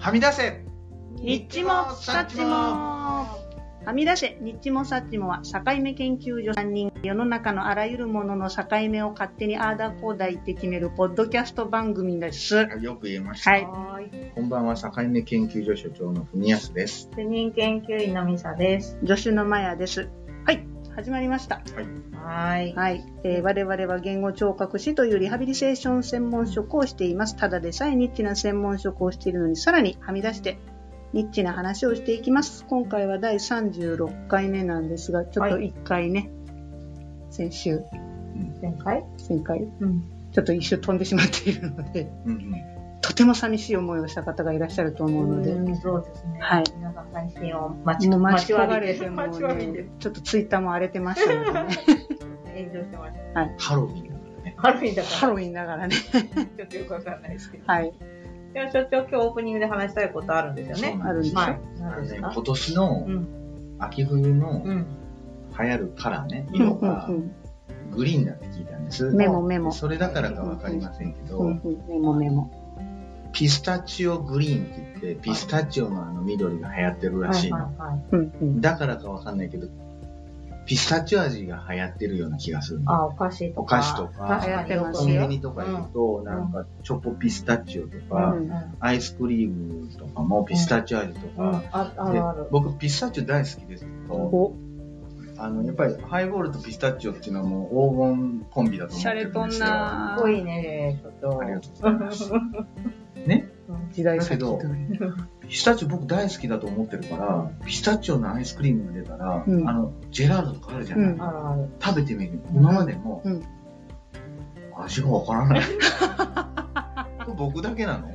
はみ出せニッチもサッチもはみ出せ、ニッチもサッチもは、境目研究所3人、世の中のあらゆるものの境目を勝手にあーだこうだ言って決めるポッドキャスト番組です。よく言えました。はい。はい。こんばんは、境目研究所所長の文康です。主任研究員のミサです。助手のマヤです。はい。始まりました。はい。はい、えー我々は言語聴覚士というリハビリテーション専門職をしています。ただでさえニッチな専門職をしているのに、さらにはみ出して、ニッチな話をしていきます。今回は第36回目なんですが、ちょっと1回ね、先週、前回？前回、うん。ちょっと一周飛んでしまっているので、うんうん。とても寂しい思いをした方がいらっしゃると思うので、うんそうですね。はい。皆さん配信を待ち待ち焦わびてね、ちょっとツイッターも荒れてましたのでね、炎上してました。ハロウィンだからね。ハロウィンだから。ハロウィンだからね。ちょっとよくわかんないですけど。はい。でも所長、今日オープニングで話したいことあるんですよね。あるんでしょはい。今年のうん。秋冬のうん。流行るカラーね、うん色がうんグリーンだって聞いたんです。メモメモ。それだからかわかりませんけうんど、うんメモメモ。ピスタチオグリーンって言って、ピスタチオのあの緑が流行ってるらしいの。だからかわかんないけど、ピスタチオ味が流行ってるような気がするの。あ、お菓子とか。お菓子とかコンビ流行ってますよニとか行くと、なんかチョコピスタチオとか、うんアイスクリームとかもピスタチオ味とうん。か、あ、あでるある。僕ピスタチオ大好きですけど、お、あの、やっぱりハイボールとピスタチオっていうのはもう黄金コンビだと思シャレとんってるんですよ。なすごいね、所長。ありがとうございます。ね時代先だけ ピスタチオ僕大好きだと思ってるから、ピスタチオのアイスクリームが出たら、うんあの、ジェラードとかあるじゃない、うんあるある。食べてみる。今までも、うん味がわからない。僕だけなの？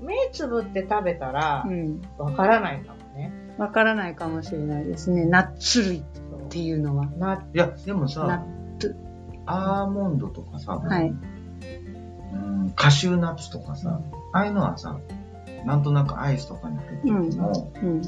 目つぶって食べたらう、ん。わからないかもね。わからないかもしれないですね。ナッツ類っていうのは。な、いや、でもナさ、アーモンドとかさ、はい。うんカシューナッツとかさ、ああいうのはさ、なんとなくアイスとかに入ってても、うん。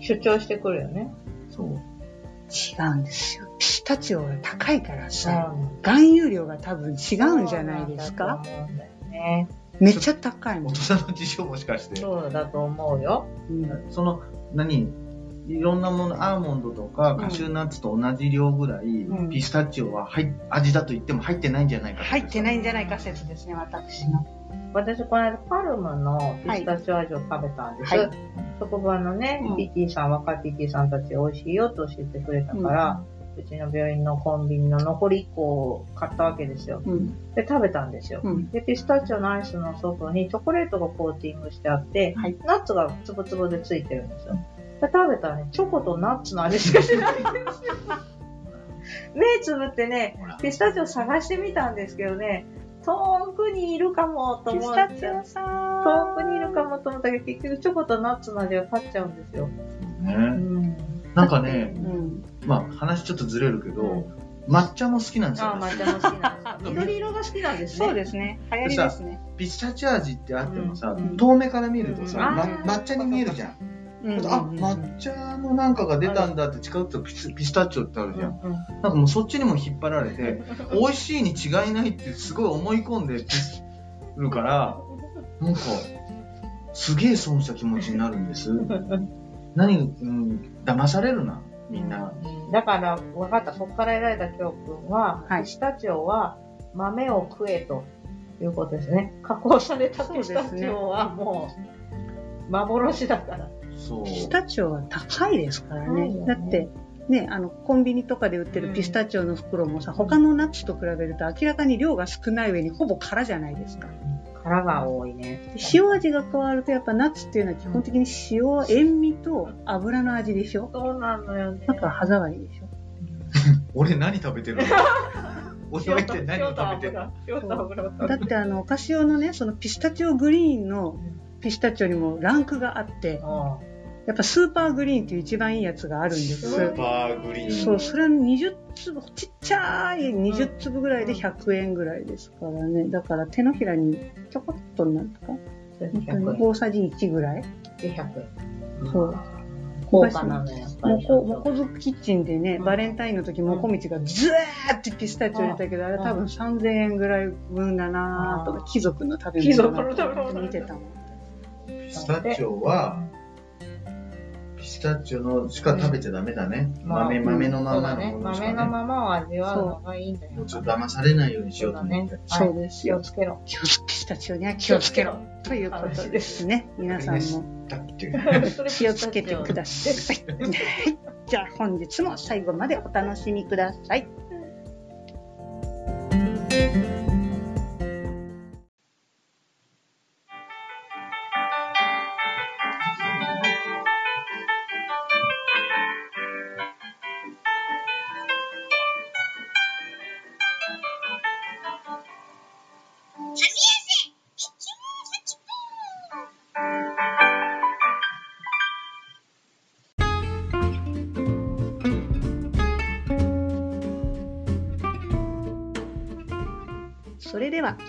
主張してくるよね。そう。違うんですよ。ピスタチオが高いからさ、うん含有量が多分違うんじゃないですか？そうなんだと思うんだよね。めっちゃ高いもん大。人の事情もしかして。そうだと思うよ。うんその、何？いろんなもの、アーモンドとかカシューナッツと同じ量ぐらい、うんピスタチオは入っ味だと言っても入ってないんじゃないか入ってないんじゃないかせ説ですね、私の。私、この間、パルムのピスタチオ味を食べたんです。はい職場のね、うん PT さん、若い PT さんたち美味しいよと教えてくれたから、うちの病院のコンビニの残り1個を買ったわけですよ。うん。で、食べたんですよ。うん。で、ピスタチオのアイスの外にチョコレートがコーティングしてあって、はいナッツがつぶつぶでついてるんですよ。で食べたらね、チョコとナッツの味しかしないんですよ。目つぶってね。ピスタチオ探してみたんですけどね、遠くにいるかもとピ思って。スタチオさん。遠くにいるかもと思ったけど、結局チョコとナッツの味が勝っちゃうんですよ。うね、ん。なんかね、うん。まあ話ちょっとずれるけど、うん抹茶も好きなんですよ。あ、抹茶も好きなんですか。緑色が好きなんですね。そうですね。流行りですね。ピスタチオ味ってあってもさ、うん遠目から見るとさ、うんま抹茶に見えるじゃん。うんうんうんあ、抹茶のなんかが出たんだって近づくとピスピスタチオってあるじゃん。うんうんなんかもうそっちにも引っ張られて、美味しいに違いないってすごい思い込んでるから、なんか、すげえ損した気持ちになるんです。何、うん、騙されるな、みんな。だから、分かった。そこから得られた教訓は、はいピスタチオは豆を食えということですね。加工されたピスタチオはもう、幻だから。ピスタチオは高いですからね。ね。だって、ね、あの、コンビニとかで売ってるピスタチオの袋もさ、他のナッツと比べると明らかに量が少ない上にほぼ空じゃないですか。殻が多いね。で塩味が変わるとやっぱナッツっていうのは基本的に塩、塩味と油の味でしょ。そうなのよね。あとは歯触りでしょ。俺何食べてるの？だってあの、カシオのね、そのピスタチオグリーンのピスタチオにもランクがあって、やっぱスーパーグリーンっていう一番いいやつがあるんです。スーパーグリーそう、それは20粒、ちっちゃい20粒ぐらいで100円ぐらいですからね。だから手のひらにちょこっとなんとか、本当に100大さじ1ぐらい。で100。そう。高価なのよ、やっぱり。もこ、もこずくキッチンでね、バレンタインの時、もこみちがずーってピスタチオ入れたけど、あれ多分3000円ぐらい分だなーとか、貴族の食べ貴族物の食べ物見てたもん。ピスタチオは、ピスタチオのしか食べちゃダメだね。まあ豆、豆のまま。のものしか豆のね。ままを味わうのがいいんだよ。もうちょっと騙されないようにしようと思って。はいそうですよ。気をつけろ。気をつピスタチオには気をつけろ。ということですね。皆さんもだって。気をつけてください。はいじゃあ本日も最後までお楽しみください。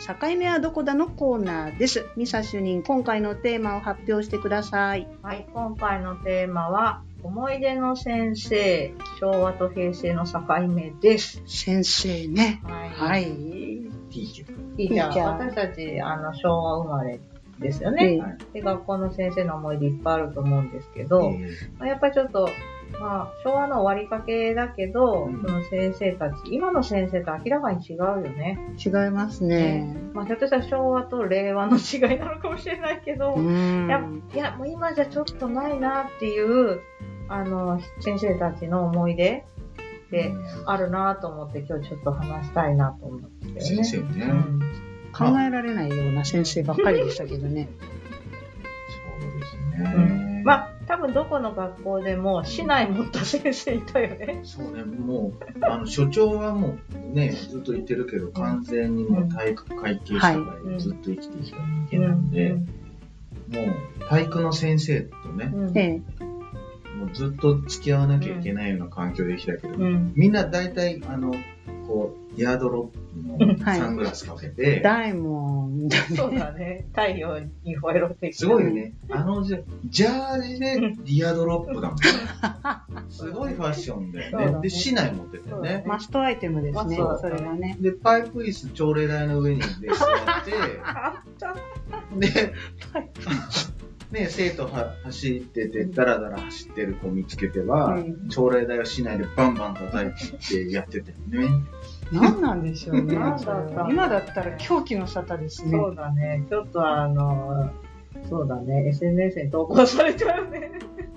境目はどこだのコーナーです。ミサ主任、今回のテーマを発表してください。はい、今回のテーマは、思い出の先生、昭和と平成の境目です。先生ね。はい。はい。ティーチャー。いいじゃん。いいじゃん私たち、あの、昭和生まれですよえね。で、学校の先生の思い出いっぱいあると思うんですけど、えまあやっぱりちょっと、まあ、昭和の終わりかけだけど、うんその先生たち、今の先生と明らかに違うよね。違いますね。まあ、ひょっとしたら昭和と令和の違いなのかもしれないけど、ういやん。いや、もう今じゃちょっとないなっていう、あの、先生たちの思い出ってあるなと思って今日ちょっと話したいなと思って、ね。先生ねうん考えられないような先生ばっかりでしたけどね。そうですうんね。まあ、多分どこの学校でも市内持った先生いたよね。そうね、もう、あの、所長はもうね、ずっと言ってるけど、完全にもう体育会系社会でずっと生きてきた人間なんで、もう体育の先生とね。もうずっと付き合わなきゃいけないような環境で来たけど、うん。みんな大体、あの、こう、エアドロップのはいサングラスかけて、ダイモンド。そうだね。太陽に吠えろ的なすごいよね。あのジャ、ジャージでリアドロップだもんね。すごいファッションだそうだねよね。で、市内持ってたよね。マストアイテムですねそれがね。で、パイプ椅子朝礼台の上にで座って、で、ね、生徒は走ってて、ダラダラ走ってる子見つけては、うん朝礼台を市内でバンバン叩いてやってたよね。何なんでしょうね。何だった今だったら狂気の沙汰ですね。そうだね。ちょっとあの、そうだね。SNS に投稿されちゃうね。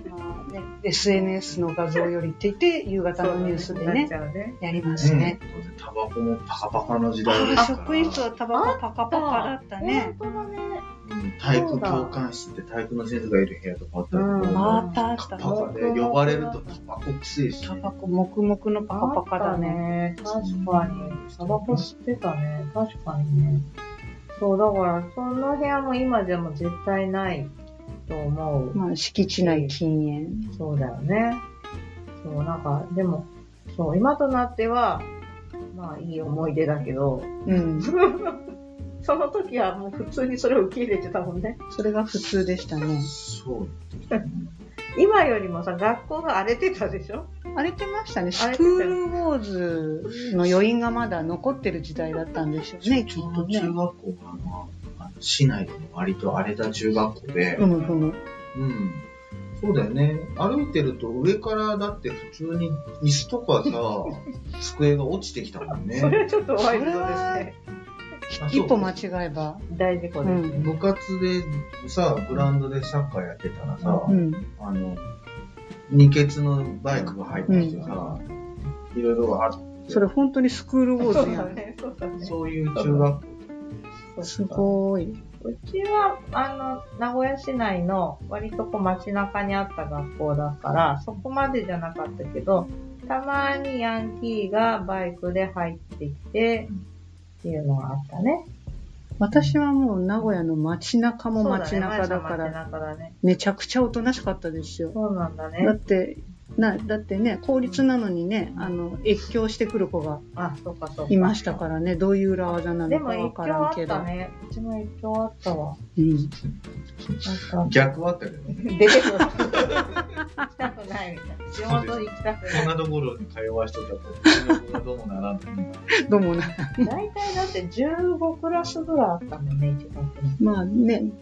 まあね SNS の画像よりって言って、夕方のニュースでねね。やりますね。うん。タバコもパカパカの時代であ、すから。職員室はタバコパカパカだったね。本当だね。うん体育教官室って体育の先生がいる部屋とかあったけど、うんあったあった。パカで呼ばれるとタバコくせえし。タバコ、黙々のパカパカだね。ね。確かに。タバコ吸ってたね。確かにね。そう、だから、その部屋も今でも絶対ないと思う。まあ、敷地内禁煙。そうだよね。そう、なんか、でも、そう、今となっては、まあ、いい思い出だけど、うん。その時はもう普通にそれを受け入れてたもんね。それが普通でしたね。そう。今よりもさ、学校が荒れてたでしょ？荒れてましたね。ス荒れてたクールウォーズの余韻がまだ残ってる時代だったんでしょうね、きちょっとねうど中。学校が、市内でも割と荒れた中学校で、ふむふむ。うん。そうだよね。歩いてると上からだって普通に椅子とかさ、机が落ちてきたもんね。それはちょっとワイルドですね。一歩間違えば。大事故ですね。部活でさ、グラウンドでサッカーやってたらさ、うん。あの、二欠のバイクが入ってきてさ、いろいろあって、それ本当にスクールウォーそうズやん。だね、そうだね。そういう中学校すごい。うちは、あの、名古屋市内の割とこう街中にあった学校だから、そこまでじゃなかったけど、たまにヤンキーがバイクで入ってきて、っていうのがあったね。私はもう名古屋の街中も街中だから。めちゃくちゃおとなしかったですよ。そうなんだだねっ。て、な、だってね、公立なのにね、あの、越境してくる子があ、そうかそうか。いましたからね、どういう裏技なでのかわからんけど。ったね。うちも影響あったわ。うん。なんか、逆はあったけどね。出てくる。くないみたいな。地元行きたくこんない。なところに通わしとったと、どうもならんどうもな。大体だって15クラスぐらいあったもんね、一学年。まあね、うん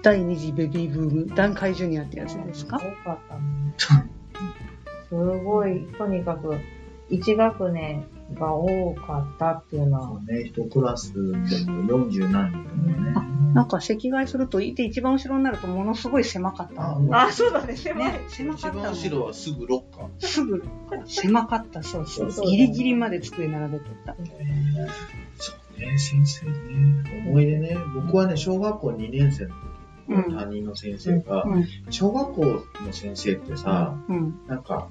第二次ベビーブーム、段階ジュニアってやつですか？多かったね。すごい、とにかく、1学年が多かったっていうのはそ、うね、一クラスでも40何人だもんね。なんか席替えすると、いて一番後ろになるとものすごい狭かったの。あ、そうだね、狭い。ね、狭一かったもん番後ろはすぐロッカー。すぐ、狭かった、そうそう。そうギリギリまで机並べとった。そうね、先生ね。思い出ね、僕はね、小学校2年生の時の担任の先生が、うん、小学校の先生ってさ、うん、なんか、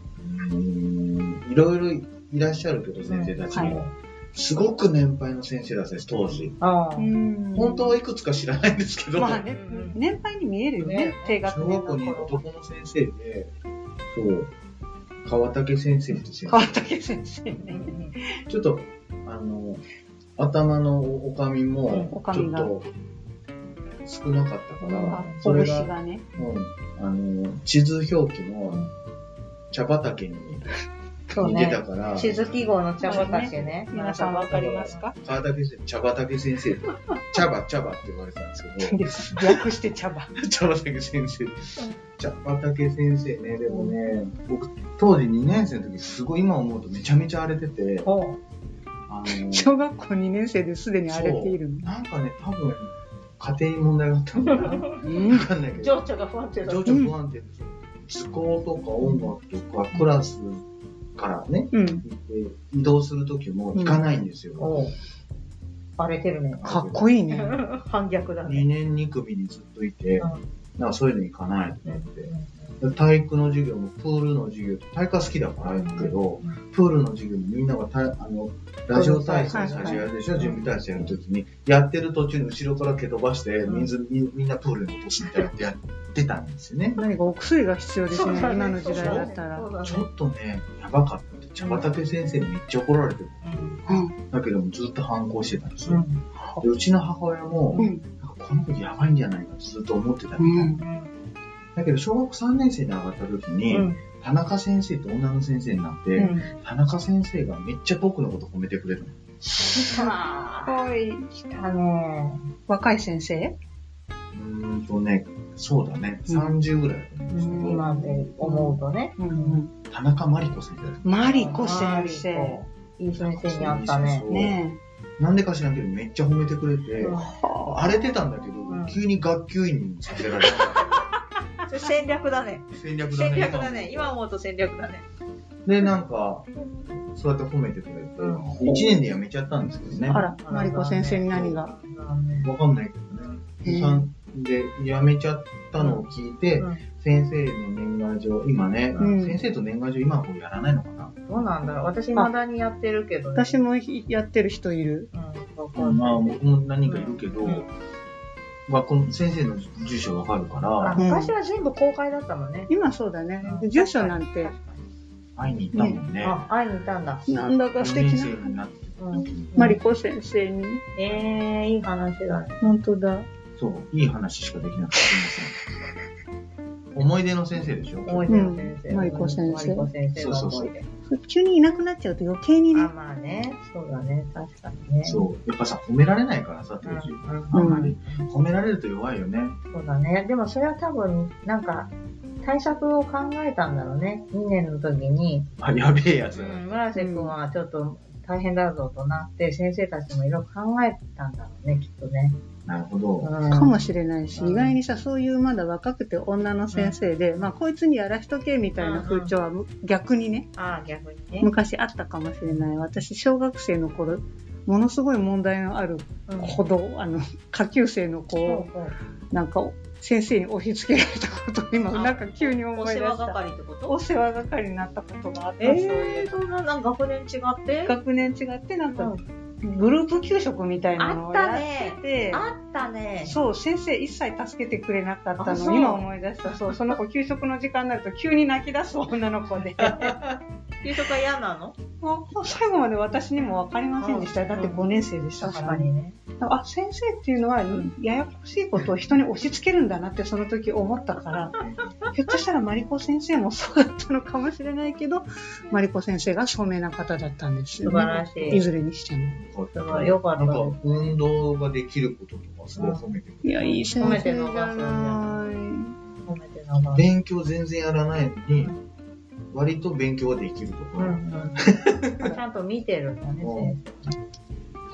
いろいろいらっしゃるけど、先生たちも。はすごく年配の先生だったんです、当時。本当はいくつか知らないんですけど、まあね、年配に見えるよねね、低学小年学校にの頃。男の先生で、そう、川竹先生って先生。川竹先生ね。ちょっと、あの、頭のおかみもちょっと、少なかったから、それがね。うん、あの、地図表記の茶畑にそう似てたね。から、地図記号の茶畑ね。皆さんわかりますか？川竹先生、茶畑先生、茶葉、茶葉って言われてたんですけど、略して茶葉。茶畑先生。茶畑先生ね、でもね、僕、当時2年生の時、すごい今思うとめちゃめちゃ荒れてて、ほあの、小学校2年生ですでに荒れているの？なんかね、多分、家庭に問題があったのかな。うんわかんないけう。ど、情緒が不安定だ。情緒不安定です。図工とか音楽とか、クラスからね、うん。移動する時も行かないんですよ。荒れてるね。かっこいいね。反逆だね。2年2組にずっといて、うんなんかそういうの行かないって言って。で体育の授業もプールの授業体育は好きだから行くけど、プールの授業もみんながたあのラジオ体操最初やるでしょ、準備体操やるときに、やってる途中に後ろから蹴飛ばして、水みみんなプールに落とすみたいなってやってたんですよね。何かお薬が必要ですね、そ今の時代だったら。ちょっとね、やばかった。茶畑先生にめっちゃ怒られてる。うん。だけどもずっと反抗してたんですよ。うんでうちの母親も、うん。なんかこの子やばいんじゃないかってずっと思ってたうみたい。ん。だけど小学3年生に上がった時に、うん田中先生って女の先生になって、うん田中先生がめっちゃ僕のこと褒めてくれるの。はかい。来たね。若い先生？うーんとね、そうだね、うん30ぐらいだと思うんですけど、今で思うとね。うん。田中真理子先生です。マリコ先生。いい先生に会ったね。なんでか知らんけどめっちゃ褒めてくれて、え。荒れてたんだけど、ん急に学級委員にさせられた。それ戦略だね。戦略だね。戦略だね。今思うと戦略だね。で、なんか、そうやって褒めてくれて、うん1年で辞めちゃったんですけどね。あら、マリコ先生に何が？わかんないけどね。で、辞めちゃったのを聞いて、うん先生の年賀状、今ね、うん先生と年賀状今はこうやらないのかな、どうなんだろう。私未だにやってるけどね。私もやってる人いる。うん。まあ僕も何人かいるけど、うん学校の先生の住所わかるから、あ昔は全部公開だったもんね。今そうだね。住所なんて、会いに行ったもんね。あ、会いに行ったんだ。なんだか素4年敵な。生になうん。マリコ先生に。えー、いい話だね。本当だ。そう、いい話しかできなかった。すいません。思い出の先生でしょ？思い出の先生。うんマリコ先生マリコ先生の思い出。急にいなくなっちゃうと余計にあ、ね。まあね。そうだね。確かにね。そう。やっぱさ、褒められないからさ、当時。うんあんまり。褒められると弱いよね。そうだね。でもそれは多分、なんか、対策を考えたんだろうね。2年の時に、あ、やべえやつだ。うん、村瀬くんはちょっと大変だぞとなって、先生たちもいろいろ考えたんだろうね、きっとね。なるほど。うん、かもしれないし、うん意外にさ、そういうまだ若くて女の先生で、まあ、こいつにやらしとけみたいな風潮はむ逆にね、ああ、逆にね。昔あったかもしれない。私、小学生の頃、ものすごい問題のあるうん子供、あの、下級生の子を、なんか、先生に押し付けられたことを今、あなんか急に思おい出した。世話係ってこと？お世話係になったことがあった、そういえー、う。そんな、なんか学年違って？学年違って、なんか、うんグループ給食みたいなのをやってて、あったね。そう、先生一切助けてくれなかったの今思い出した。そう、その子給食の時間になると急に泣き出す女の子で。給食は嫌なの？もう最後まで私にも分かりませんでした。うんだって5年生でしたか。確からにね。あ、先生っていうのは、ややこしいことを人に押し付けるんだなってその時思ったから、ひょっとしたらマリコ先生もそうだったのかもしれないけど、マリコ先生が聡明な方だったんですよね。素晴らしいいずれにしても。すごいよかったなんか、運動ができることとかかすごい褒めてくれる。いや、いい先生じゃない。褒めてながら。勉強全然やらないのに、割と勉強はできるところ。うんうん。ちゃんと見てるんだね、先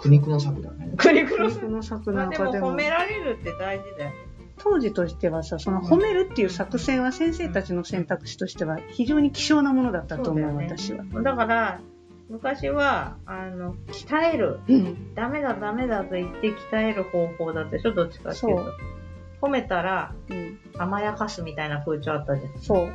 苦肉の策だね。生。クリクロス。この作まあでもなんかでも褒められるって大事だよ。当時としてはさ、その褒めるっていう作戦は先生たちの選択肢としては非常に希少なものだったと思う、そうね私は。だから、昔は、あの、鍛える。うん。ダメだダメだと言って鍛える方法だったでしょどっちかっていうと。褒めたらうん。甘やかすみたいな風潮あったじゃん。そう。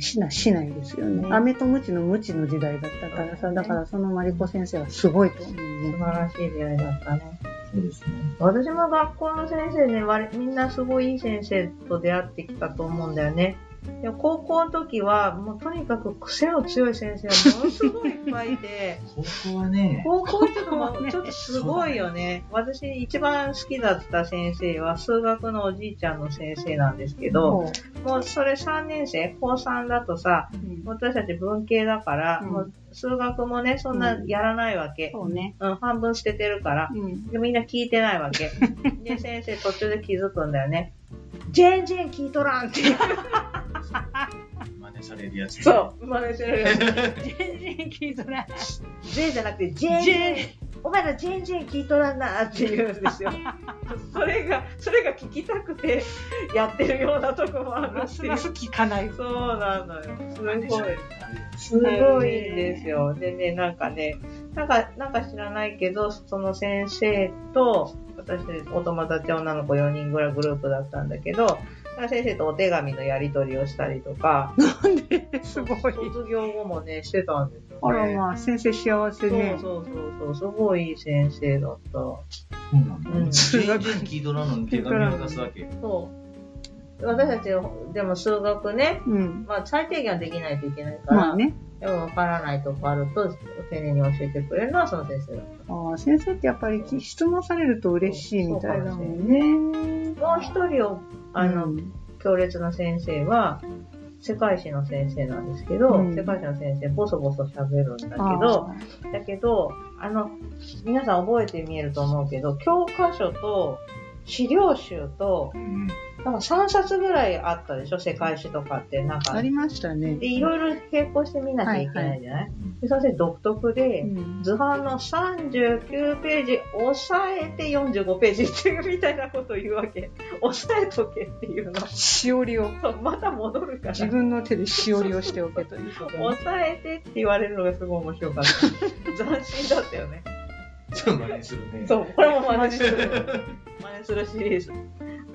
しな、しないですよね。ね飴とムチのムチの時代だったからさ、だからそのマリコ先生はすごいと思う素ね。晴らしい出会いだったね。そうですね。私も学校の先生ね、割みんなすごいいい先生と出会ってきたと思うんだよね。でも高校の時は、もうとにかく癖の強い先生がものすごいいっぱいいて、ここはね、高校っともうねちょっと すごいよね。私一番好きだった先生は数学のおじいちゃんの先生なんですけど、もうそれ3年生、高3だとさ、うん私たち文系だから、うんもう数学もね、そんなやらないわけ。そうね。うん、半分捨ててるから。うん。でみんな聞いてないわけ。で、先生途中で気づくんだよね。全然聞いとらんっていう。真似されるやつ、ね。そう、真似してるよ。全然聞いとない。全じゃなくて、全然、お前ら全然聞いとらんなって言うんですよ。それが、それが聞きたくてやってるようなとこもあるし。ます聞かない。そうなのよ。すごい。すすごいんですよ。でね、なんかね、なんか、なんか知らないけど、その先生と、私、お友達女の子4人ぐらいグループだったんだけど、先生とお手紙のやり取りをしたりとか、なんで、すごい。卒業後もね、してたんですよ、ね。あらまあ、先生幸せね。そうそうそうそう、すごいいい先生だった。そうなんだ、うん全然聞いとらんのに手紙を出すわけ。そう。私たち、でも数学ね、うん。まあ最低限はできないといけないから、まあね。でもわからないとこあると、丁寧に教えてくれるのはその先生だっああ、先生ってやっぱり質問されると嬉しいみたいだもんね。た。もう一人を、あの、うん強烈な先生は、世界史の先生なんですけど、うん世界史の先生、ボソボソ喋るんだけあど、だけど、あの、皆さん覚えて見えると思うけど、教科書と資料集と、うん。なんか3冊ぐらいあったでしょ？世界史とかって。なんかあ、りましたね。で、いろいろ並行して見なきゃいけないじゃない、で先生独特で、うん図版の39ページ押さえて45ページっていうみたいなことを言うわけ。押さえとけっていうの。しおりを、また戻るから。自分の手でしおりをしておけということね押さえてって言われるのがすごい面白かった。斬新だったよね。ちょっと真似するね。そう、これも真似する。真似するシリーズ。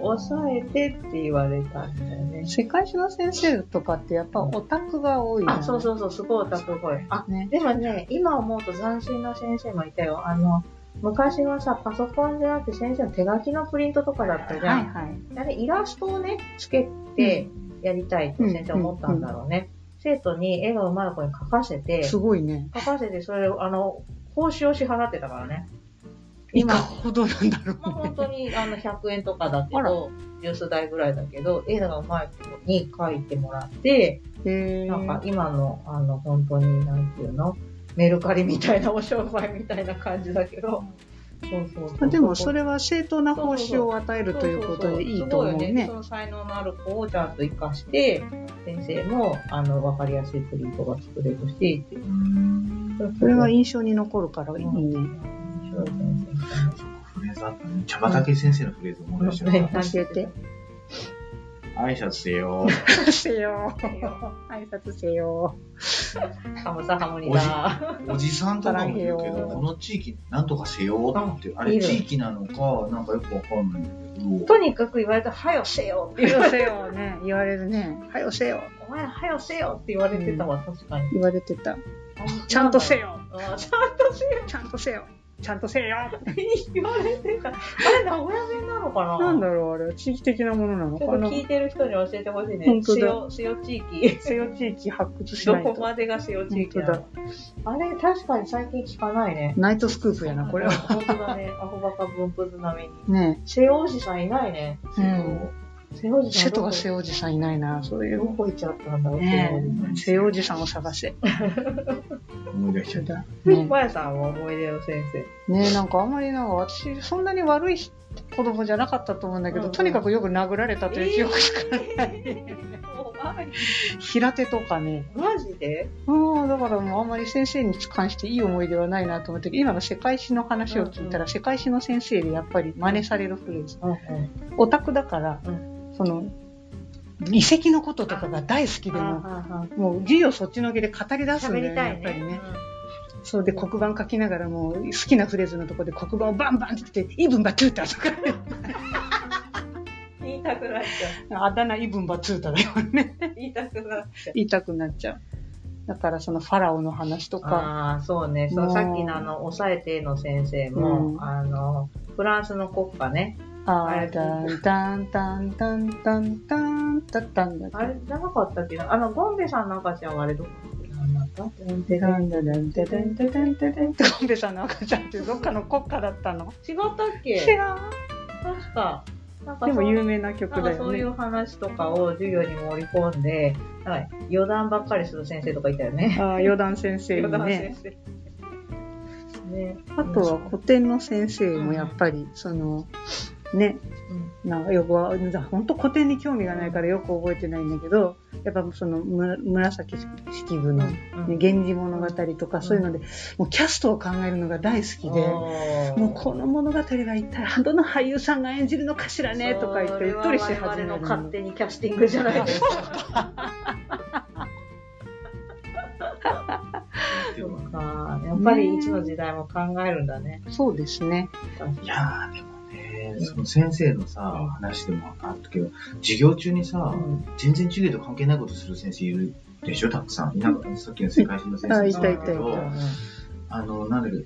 押さえてって言われたんだよね。世界史の先生とかってやっぱオタクが多いなあ、そうそうそう、すごいオタクっぽい。あ、ね。でもね、今思うと斬新な先生もいたよ。あの、昔はさ、パソコンじゃなくて先生の手書きのプリントとかだったじゃん。はいはい。あれ、イラストをね、つけてやりたいと先生思ったんだろうね。生徒に絵が上手い子に描かせて、すごいね。書かせて、それを、あの、報酬を支払ってたからね。いかほどなんだろまあ、うね。本当にあの100円とかだけど、ジュース代ぐらいだけど、絵が上手い子に描いてもらって、へなんかー今の、あの、本当に、なんていうの？メルカリみたいなお商売みたいな感じだけど、そうそうそう。でもそれは正当な報酬を与えるということでいいと思うそそそねそ。の才能のある子をちゃんと活かして、先生も、あの、わかりやすいプリントが作れるし、っていうそれは印象に残るからいいね。フレーズあったね。茶畑先生のフレーズ思い出した。教えて。挨拶せよ。せよ。挨拶せよ。ハムサハムニだ。おじさんとかも言うけど、この地域なんとかせよって、あれ地域なのか、なんかよくわかんないんだけど、とにかく言われたら、はよせよっては言われ よせよね。言われるね。はよせよ。お前らはよせよって言われてたわ、確かに。言われてた。ちゃんとせよ。あちゃんとせよちゃんとせよ。ちゃんとせよ。言われてた。あれ、名古屋弁なのかな？なんだろう、あれ。地域的なものなのちょっかな。と聞いてる人に教えてほしいね。本当だせよ、せよ地域。せよ地域発掘しどないとこ。までがせよ地域なのあれ、確かに最近聞かないね。ナイトスクープやな、これは。本当だね。アホバカ分布図並みに。ね瀬尾おじさんいないね。うん瀬戸がどこ？瀬おじさんいないな、そういう。どこ行っちゃったんだろう、ねえ、瀬おじさんを探せ。思い出しちゃった。ねまやさんは思い出の先生。ねなんかあんまりなんか私、そんなに悪い人子供じゃなかったと思うんだけど、うんうんとにかくよく殴られたという記憶しかない。怖い。平手とかね。マジで？うん、だからもうあんまり先生に関していい思い出はないなと思って、今の世界史の話を聞いたら、うん世界史の先生でやっぱり真似されるフレーズ。うんうん。オタクだから、うその、遺跡のこととかが大好きでも、もう授業そっちのけで語り出すんだよね。やっぱりね。そうで黒板書きながらもう好きなフレーズのところで黒板をバンバンって言って、イブンバトゥータとか、うん言いたくなっちゃあだ名イブンバトゥータだよね。う。言いたくなっちゃう。言いたくなっちゃう。だからそのファラオの話とか、ああ、そうね。そうう、んさっきのあの、抑えての先生も、うんあの、フランスの国歌ね。あだんだんだんだんだんだんだったんだあれ長かったっけなあの、ゴンベさんの赤ちゃんはあれどこゴンベさんの赤ちゃんってどっかの国家だったの違ったっけ違う確か。なんかでも有名な曲だよね。そういう話とかを授業に盛り込んで、はいか余談ばっかりする先生とかいたよね。ああ、余談先生、ね、余先生。ね、あとは古典の先生もやっぱり、うん、そのね、うん、なんかよくは、本当古典に興味がないからよく覚えてないんだけど、やっぱそのむ紫式部の、ねうん源氏物語とかそういうので、もうキャストを考えるのが大好きで、もうこの物語は一体どの俳優さんが演じるのかしらねとか言ってうっとりし始めるの勝手にキャスティングじゃないですか。そうか。やっぱりいつの時代も考えるんだね。そうですね。いやー、でもね、その先生のさ、話でもあったけど、授業中にさ、全然授業と関係ないことする先生いるでしょ、たくさん。いなかったさっきの世界史の先あ、生だけど、た。あの、なんだっけど、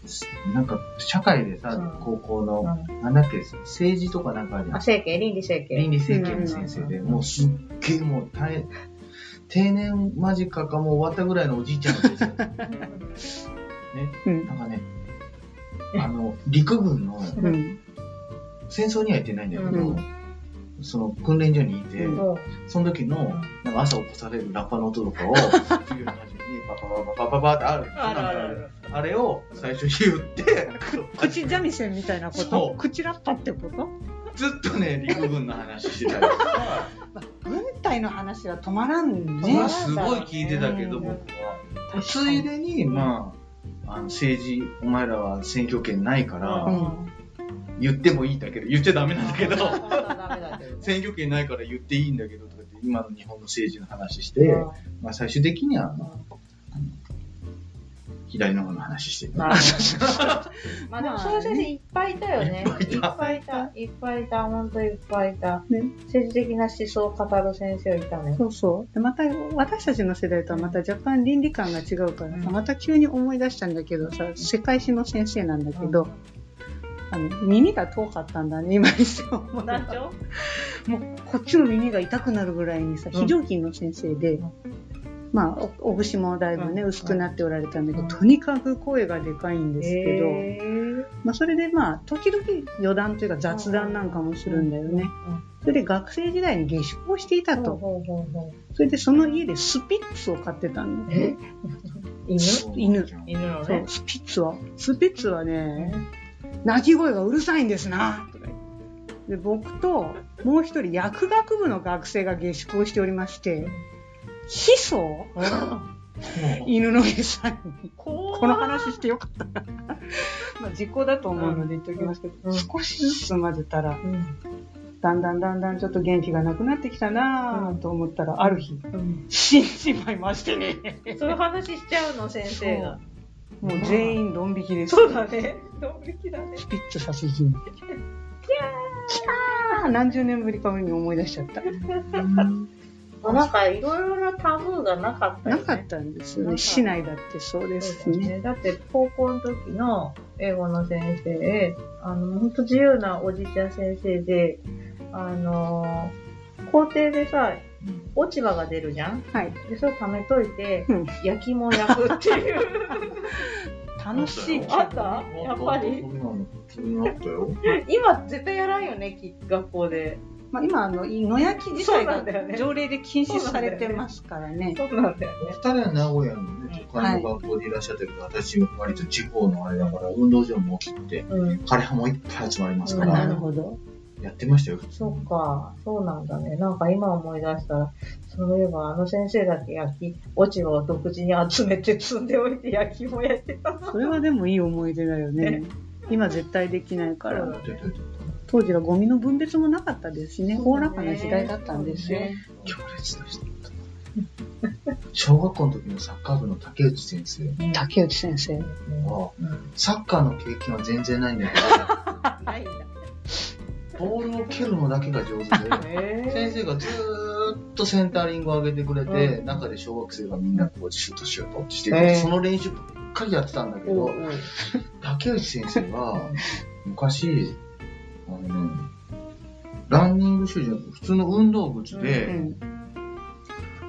なんか、社会でさうん、高校の、うんなんだっけ、政治とかなんかあるじゃあ、ん。整形、倫理整形。倫理整形の先生で、うんもうすっげえもう大変、定年間近かもう終わったぐらいのおじいちゃんの先生。ね。うん。なんかね、あの、陸軍の、うん。戦争には行ってないんだけど、うん。その訓練所にいて、うん。もその時の、なんか朝起こされるラッパの音とかを、授業の初めにパパパパパパパってある。う、あるあるあれを最初言って、口三味線みたいなこと？口ラッパってこと？ずっとね、陸軍の話してたりとか、軍隊の話は止まらんまねあ。すごい聞いてたけど、うん僕は。ついでに、まあ、あの政治、お前らは選挙権ないから、うん言ってもいいんだけど、言っちゃダメなんだけど、選挙権ないから言っていいんだけどとかって、今の日本の政治の話して、まあ最終的には、まあ左の方の話してる。まあでもそういう先生いっぱいいたよね。いっぱいいたいっぱいいた。いっぱいいた。本当にいっぱいいた。ね政治的な思想を語る先生いたね。そうそう。でまた、私たちの世代とはまた若干倫理観が違うからさ、うんまた急に思い出したんだけどさ、世界史の先生なんだけど、あの、耳が遠かったんだね、今にして思う団長もう、こっちの耳が痛くなるぐらいにさ、うん非常勤の先生で、うんまあ、おお節もだいぶね、うん薄くなっておられたんだけど、うんとにかく声がでかいんですけど、まあ、それでまあ、時々余談というか雑談なんかもするんだよね。それで学生時代に下宿をしていたと。それでその家でスピッツを飼ってたんだよね。う 犬？犬犬のね。。そうスピッツは。スピッツはね、鳴き声がうるさいんですな。とか言ってで僕ともう一人薬学部の学生が下宿をしておりまして、ヒ素 犬の餌に。ここの話してよかったな。まあ時効だと思うので言っておきますけど、うん少しずつ混ぜたら、うん。だんだんだんだんちょっと元気がなくなってきたなぁと思ったら、ある日、うんじまいましてね。そういう話しちゃうの、先生が。もう全員ドン引きです。そうだね。ドン引きだね。スピッツ殺人。キャー何十年ぶりかに思い出しちゃった。なんかいろいろなタブーがなかったよね。なかったんですよね。市内だってそうですね。ね。だって、高校の時の英語の先生、あの、ほんと自由なおじいちゃん先生で、あのー、校庭でさ、落ち葉が出るじゃん？はい。で、それを貯めといて、うん焼き芋焼くっていう。楽しいあった？やっぱり？そんなの普通にあったよ。今絶対やらんよね、き学校で。まあ、今、あの、野焼き自体がなんだよね条例で禁止されてますからね。そうなんだよね。二人は名古屋のね、都会の学校でいらっしゃってるけど、私、割と地方のあれだから、運動場も大きくて、うん。枯葉もいっぱい集まりますかうんら、なるほど。やってましたよ。そっか、そうなんだね。なんか今思い出したら、そういえばあの先生だけ焼き、落ちを独自に集めて積んでおいて焼きもやってたな。それはでもいい思い出だよねね。今絶対できないから。当時はゴミの分別もなかったですしね、おおらかな時代だったんですよ。た強烈な人だった。小学校の時のサッカー部の竹内先生竹内先生。サッカーの経験は全然ないんだ ないんだ。ボールを蹴るのだけが上手で、え先生がずーっとセンタリングを上げてくれて、うん。中で小学生がみんなこうシュートしようとってして、え。ーその練習ばっかりやってたんだけど、竹内先生は昔、あのね、ランニングシューズじゃなくて普通の運動靴うで、ん。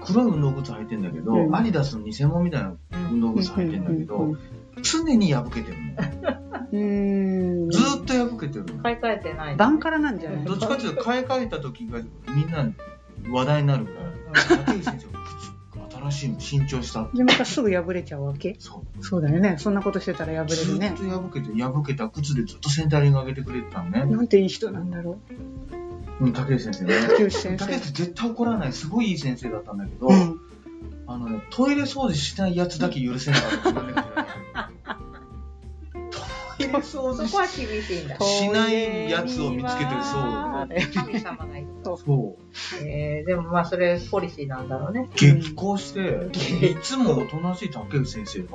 黒い運動靴履いてんだけど、うん。アディダスの偽物みたいな運動靴履いてんだけど、うん常に破けてるの。うん。ずーっと破けてるの。買い替えてない。バンカラなんじゃない？どっちかっていうと買い替えた時がみんな話題になるぐらい。竹内先生新しいの新調した。で、またすぐ破れちゃうわけ？そう。そうだよね。そんなことしてたら破れるねず。っと破けて、破けた靴でずっとセンタリング上げてくれてたのね。なんていい人なんだろうん、竹内先生ね。う。竹内先竹内生。絶対怒らない、すごいいい先生だったんだけど、うん。あの、トイレ掃除しないやつだけ許せなかった。自分でも知らないトイレ掃除そこは厳しいんだ。しないやつを見つけてるそう神様がいる。そう。えー、でもまあそれポリシーなんだろうね。激高して、いつもおとなしい竹内先生が、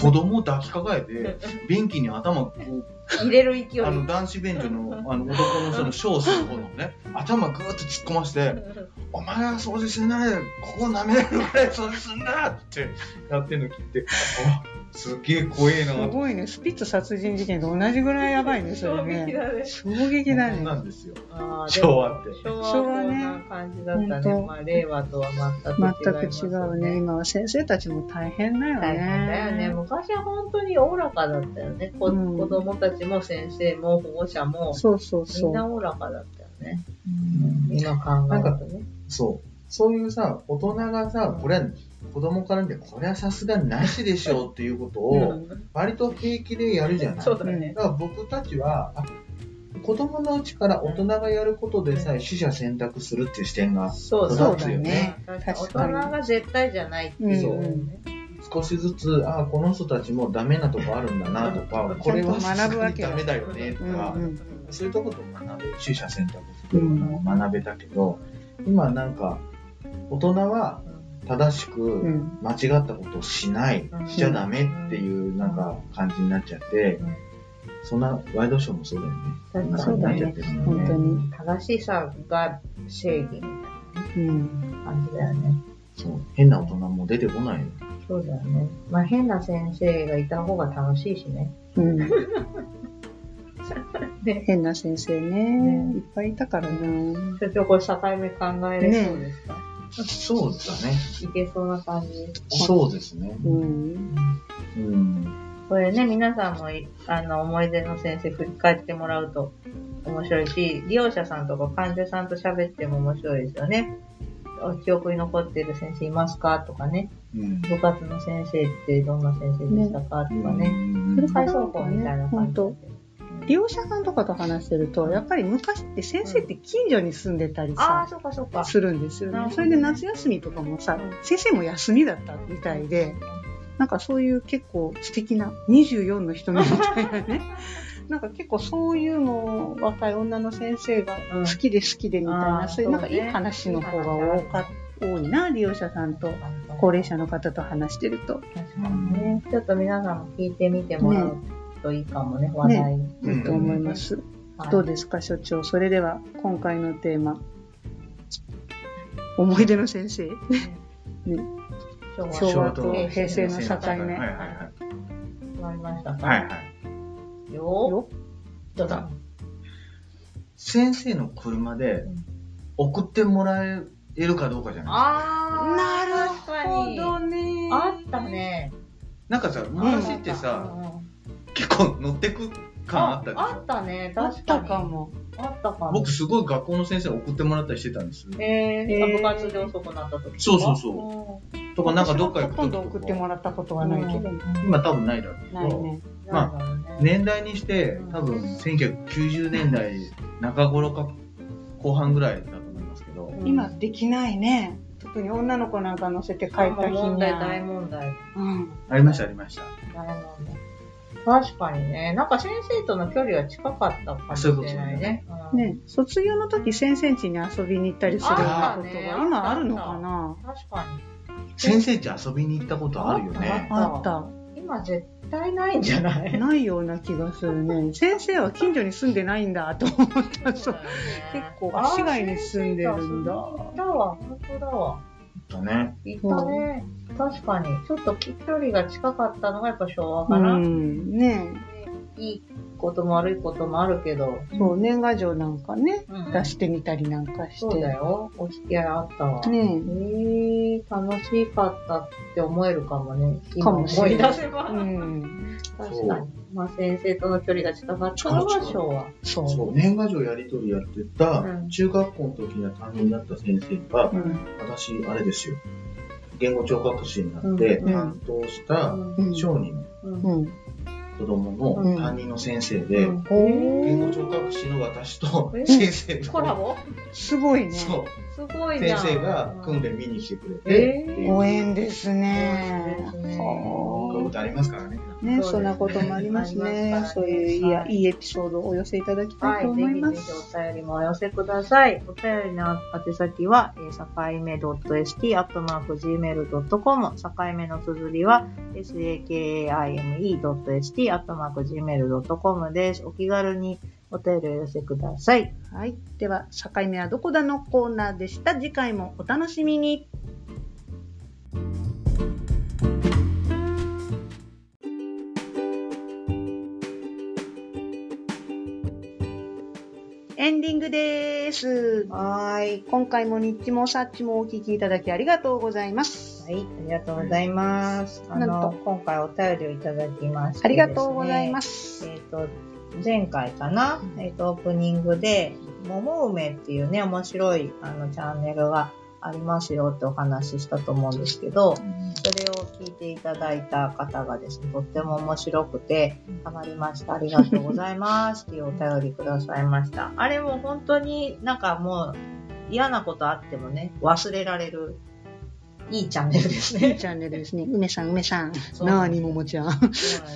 子供を抱きかかえて、便器に頭こう、入れる勢い。あの男子便所のあの男の人のショーする方のね、頭ぐーっと突っ込まして、お前は掃除しないで、ここ舐めれるぐらい掃除すんだってやってんの聞いて、あ、すっげえ怖えなすとごいね。スピッツ殺人事件と同じぐらいやばいね、それ衝撃ね。だね。衝撃だなね。んですよ。昭和って。昭和はこんな感じだったね。昭和ねまあ令和とは全く違全く違うね。。今は先生たちも大変だよね。大変だよね。昔は本当におおらかだったよね。こうん子供たちも先生も保護者もそうそうみそう。んなおおらかだったよね。今考えるとね。そう。そういうさ、大人がさ、これは子供から見て、これはさすがになしでしょうっていうことを、割と平気でやるじゃない。そうだね。だから僕たちは、あ子供のうちから大人がやることでさえ取捨選択するっていう視点がそうそう育つよね。だね。大人が絶対じゃないっていうね。少しずつ、あこの人たちもダメなとこあるんだなとか、これはさすがにダメだよねとか、うんそういうとこと学べる、取捨選択っていうのを学べたけど、今なんか、大人は正しうくん。間違ったことをしない、うんしちゃダメっていうなんか感じになっちゃって、うんそんなワイドショーもそうだよね。そうだねなっちゃってるもん本当に。正しさが正義みたいうん。な感じだよね。そう。変な大人も出てこないよ。そうだよね。まあ変な先生がいた方が楽しいしね。うん。ね。変な先生ね。いっぱいいたからな。所長これ境目考えれそうですか、そうだね。いけそうな感じ。そうですね。うん。うん。これね、皆さんもいあの思い出の先生振り返ってもらうと面白いし、利用者さんとか患者さんと喋っても面白いですよね。お記憶に残っている先生いますかとかね。うん。部活の先生ってどんな先生でしたかとかね。うんそれ体操法みたいな感じで。利用者さんとかと話してると、やっぱり昔って先生って近所に住んでたりさ、そうかそうか。するんですよね。それで夏休みとかもさうん、先生も休みだったみたいで、なんかそういう結構素敵な24の瞳みたいなね。なんか結構そういうのを若い女の先生がうん。好きで好きでみたいあな、ーそういうなんかいい話の方が多か多いな、利用者さんと高齢者の方と話してると。確かにね。ちょっと皆さんも聞いてみてもらうといいかもね、話題に。うんいいと思います。はいどうですか、所長？それでは、今回のテーマ。思い出の先生。昭和昭和と平成の境目はいはいはい。決まりましたか？はいはい。よよーどうだ先生の車で送ってもらえるかどうかじゃないあー、なる。ほどね。あったね。なんかさ、昔ってさ、結構乗ってく感あったでしあょったね、あった確かに。かも。あったかも。僕すごい学校の先生に送ってもらったりしてたんです。えへーー、部活で遅くなった時そうそうそうとかなんかどっか行くほとんときど送ってもらったことはないけど。今多分ないだろうけど、ないね。まあ、年代にして多分1990年代中頃か後半ぐらいだと思いますけど、今できないね。特に女の子なんか乗せて帰った日に問題、大は。問題。うん。ありました、ありました。大問題。確かにね。なんか先生との距離は近かったかもしれないね。うんね、卒業の時先生家に遊びに行ったりするようなことが今あるのかな？確か先生家遊びに行ったことあるよね。あった。に。今絶対ないんじゃない？ないような気がするね。先生は近所に住んでないんだと思った。そう結構市外に住んでるんだあー先生と遊びに行ったわ。本当だわ。だね。行ったね。確かに。ちょっと距離が近かったのがやっぱ昭和うかな。ん。ねいいことも悪いこともあるけど。そう、年賀状なんかね、うん出してみたりなんかして。そうだよ。お付き合いあったわ。ねえー、楽しかったって思えるかもね。今かもしれない思い出せば。うん。確かに。まあ先生との距離が近かったのは昭和。そう。そう、年賀状やり取りやってたうん、中学校の時には担任だった先生が、うん。私、あれですよ。言語聴覚士になって、うん担当したうん小児のうんうん。子供の担任の先生で、うん。言語聴覚士の私とえ？先生のコラボ？すごいね。そう、すごいじゃん。先生が訓練見に来てくれて、っていうご縁ですね。そうですねは歌ありますからね。あね、そねそんなこともありますね。ますからねそういういいやはいいいエピソードをお寄せいただきたはいい、と思います。ひお便りもお寄せください。お便りの宛先は、えー、さかいめ .st.gmail.com、さかいめの綴りは、sakaime.st.gmail.com です。お気軽にお便りをお寄せください。はい。では、境目はどこだのコーナーでした。次回もお楽しみに。エンディングです。はーい。今回もニッチもサッチもお聞きいただきありがとうございます。はい、ありがとうございます。あなんのと、今回お便りをいただきまして、ありがとうございますす。えっ、と、前回かな、えっ、と、オープニングで、桃梅っていうね、面白いあのチャンネルがありますよってお話ししたと思うんですけど、それを聞いていただいた方がですね、とっても面白くて、ハマりました。ありがとうございます。っていうお便りくださいました。あれも本当になんかもう嫌なことあってもね、忘れられる、いいチャンネルですね。いいチャンネルですね。梅さん、梅さん。なあにももちゃん。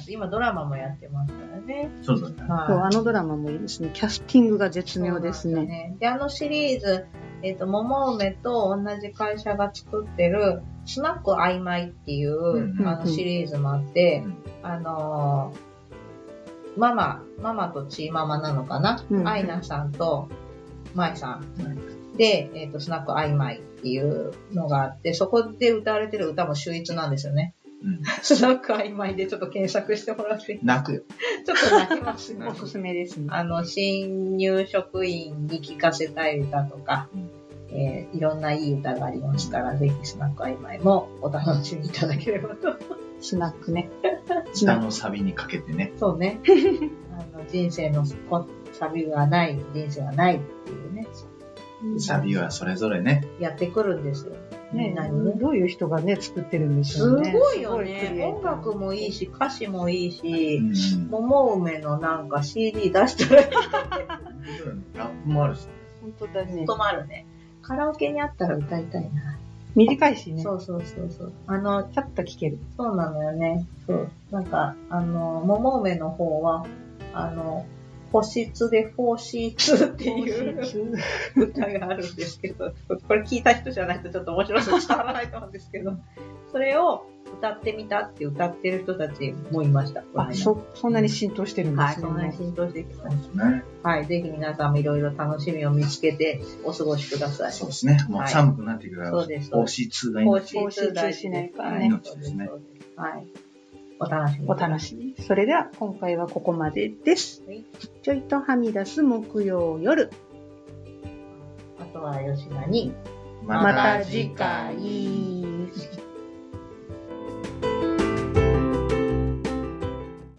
今ドラマもやってますからね。そうだね。そうはい。あのドラマもいいですね。キャスティングが絶妙ですそうなんね。で、あのシリーズ、えっ、と、桃梅と同じ会社が作ってる、スナック曖昧っていう、うんあのシリーズもあって、うんあのーママ、ママとチーママなのかな、うんアイナさんとマイさんで、えっ、と、スナック曖昧っていうのがあって、そこで歌われてる歌も秀逸なんですよね。うんスナック曖昧でちょっと検索してもらって、泣くよ。ちょっと泣きますねおすすめですね。あの、新入職員に聴かせたい歌とか、えーいろんないい歌がありますから、ぜひスナック曖昧もお楽しみいただければと。スナックね。下のサビにかけてね。そうね。あの人生のこサビがない、人生はないっていうね、サビはそれぞれね。やってくるんですよ。みねんなにね。どういう人がね、作ってるんでしすょうね。ごいよすごいクリエね。音楽もいいし、歌詞もいいし、うん桃梅のなんか CD 出したらいいラップもあるし。本当だね。ともあるね。カラオケにあったら歌いたいな。短いしね。そうそうそうそう。あの、ちゃっと聞ける。そうなのよね。そう。なんか、あの、桃梅の方は、あの、保湿でフォーシーツっていう歌があるんですけど、これ聞いた人じゃないとちょっと面白さ伝わらないと思うんですけど、それを歌ってみたって歌ってる人たちもいました。あ、間そ、そんなに浸透してるんではい、すそんなにね。浸透してきましね。た。はい、ぜひ皆さんもいろいろ楽しみを見つけてお過ごしください。そうですね。もうはい寒くなってくるから、そうです防止痛が命。フォーシーフォーシーツツ大事しないからはいね命ですねはい。お楽しみに。お楽しみ。それでは今回はここまでです。はいちょいとはみ出す木曜夜。あとは吉田に。また次回。